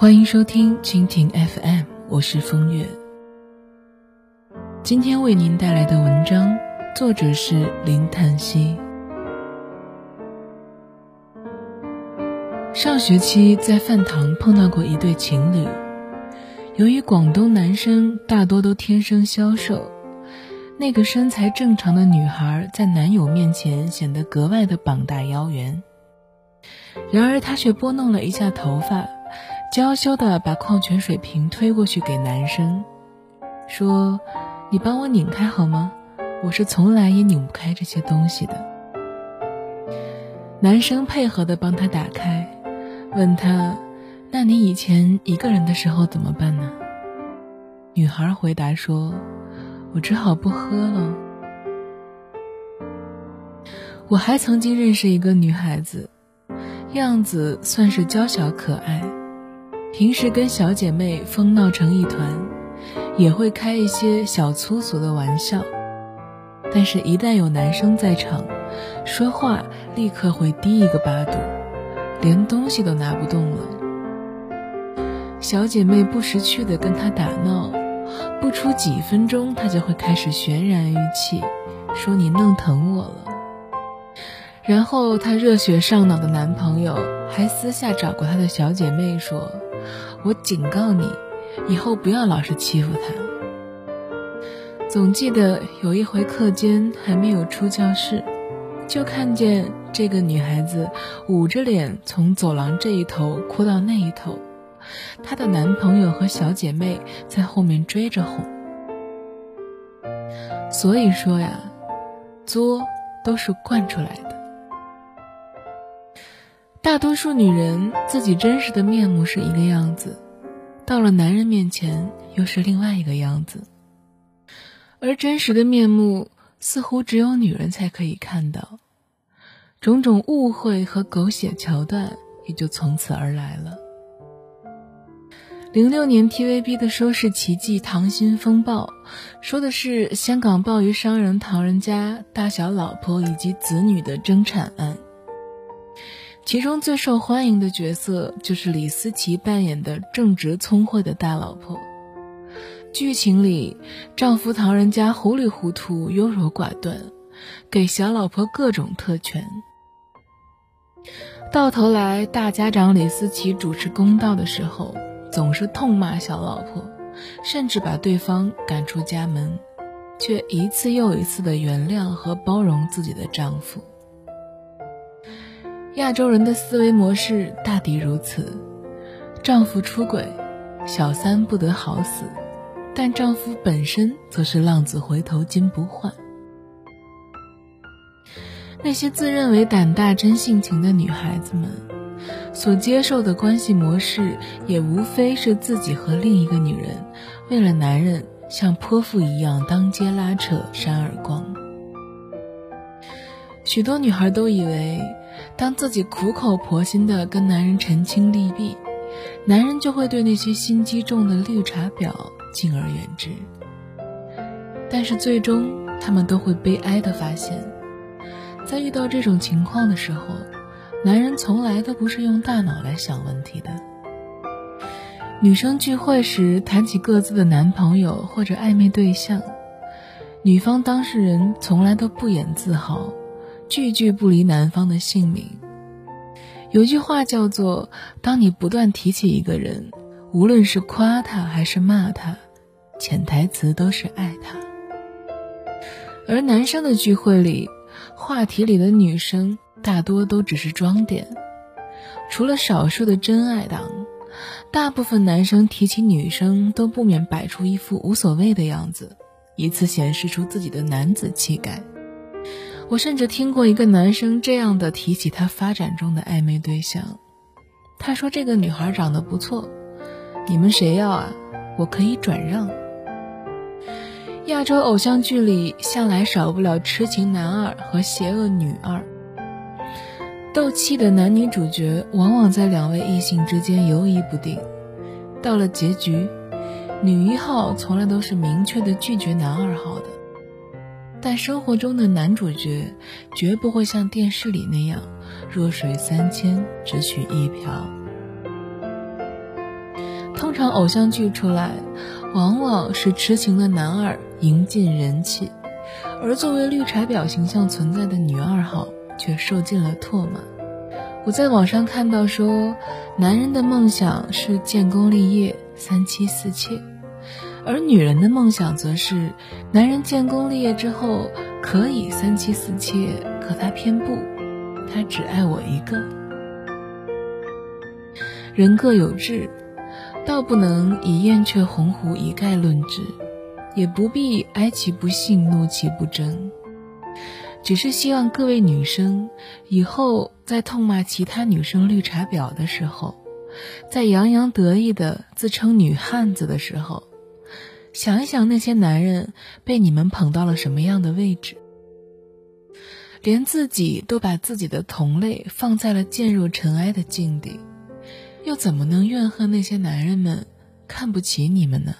欢迎收听蜻蜓 FM，我是风月。今天为您带来的文章，作者是林叹息。上学期在饭堂碰到过一对情侣，由于广东男生大多都天生消瘦，那个身材正常的女孩在男友面前显得格外的膀大腰圆。然而她却拨弄了一下头发。娇羞的把矿泉水瓶推过去给男生，说：“你帮我拧开好吗？我是从来也拧不开这些东西的。”男生配合的帮他打开，问他：“那你以前一个人的时候怎么办呢？”女孩回答说：“我只好不喝了。”我还曾经认识一个女孩子，样子算是娇小可爱。平时跟小姐妹疯闹成一团，也会开一些小粗俗的玩笑，但是，一旦有男生在场，说话立刻会低一个八度，连东西都拿不动了。小姐妹不识趣的跟他打闹，不出几分钟，他就会开始泫然欲泣，说你弄疼我了。然后，他热血上脑的男朋友还私下找过他的小姐妹说。我警告你，以后不要老是欺负他。总记得有一回课间还没有出教室，就看见这个女孩子捂着脸从走廊这一头哭到那一头，她的男朋友和小姐妹在后面追着哄。所以说呀，作都是惯出来的。大多数女人自己真实的面目是一个样子，到了男人面前又是另外一个样子，而真实的面目似乎只有女人才可以看到，种种误会和狗血桥段也就从此而来了。零六年 TVB 的收视奇迹《溏心风暴》，说的是香港鲍鱼商人唐人家大小老婆以及子女的争产案。其中最受欢迎的角色就是李思琪扮演的正直聪慧的大老婆。剧情里，丈夫唐人家糊里糊涂、优柔寡断，给小老婆各种特权。到头来，大家长李思琪主持公道的时候，总是痛骂小老婆，甚至把对方赶出家门，却一次又一次的原谅和包容自己的丈夫。亚洲人的思维模式大抵如此：丈夫出轨，小三不得好死，但丈夫本身则是浪子回头金不换。那些自认为胆大真性情的女孩子们，所接受的关系模式，也无非是自己和另一个女人为了男人像泼妇一样当街拉扯、扇耳光。许多女孩都以为。当自己苦口婆心地跟男人澄清利弊，男人就会对那些心机重的绿茶婊敬而远之。但是最终，他们都会悲哀地发现，在遇到这种情况的时候，男人从来都不是用大脑来想问题的。女生聚会时谈起各自的男朋友或者暧昧对象，女方当事人从来都不掩自豪。句句不离男方的姓名。有句话叫做：“当你不断提起一个人，无论是夸他还是骂他，潜台词都是爱他。”而男生的聚会里，话题里的女生大多都只是装点，除了少数的真爱党，大部分男生提起女生都不免摆出一副无所谓的样子，以此显示出自己的男子气概。我甚至听过一个男生这样的提起他发展中的暧昧对象，他说：“这个女孩长得不错，你们谁要啊？我可以转让。”亚洲偶像剧里向来少不了痴情男二和邪恶女二，斗气的男女主角往往在两位异性之间游移不定，到了结局，女一号从来都是明确的拒绝男二号的。但生活中的男主角绝不会像电视里那样，弱水三千只取一瓢。通常偶像剧出来，往往是痴情的男二赢尽人气，而作为绿茶婊形象存在的女二号却受尽了唾骂。我在网上看到说，男人的梦想是建功立业、三妻四妾，而女人的梦想则是男人建功立业之后可以三妻四妾，可他偏不，他只爱我一个。人各有志，倒不能以燕雀鸿鹄一概论之，也不必哀其不幸，怒其不争。只是希望各位女生以后在痛骂其他女生绿茶婊的时候，在洋洋得意的自称女汉子的时候，想一想那些男人被你们捧到了什么样的位置，连自己都把自己的同类放在了渐入尘埃的境地。又怎么能怨恨那些男人们看不起你们呢？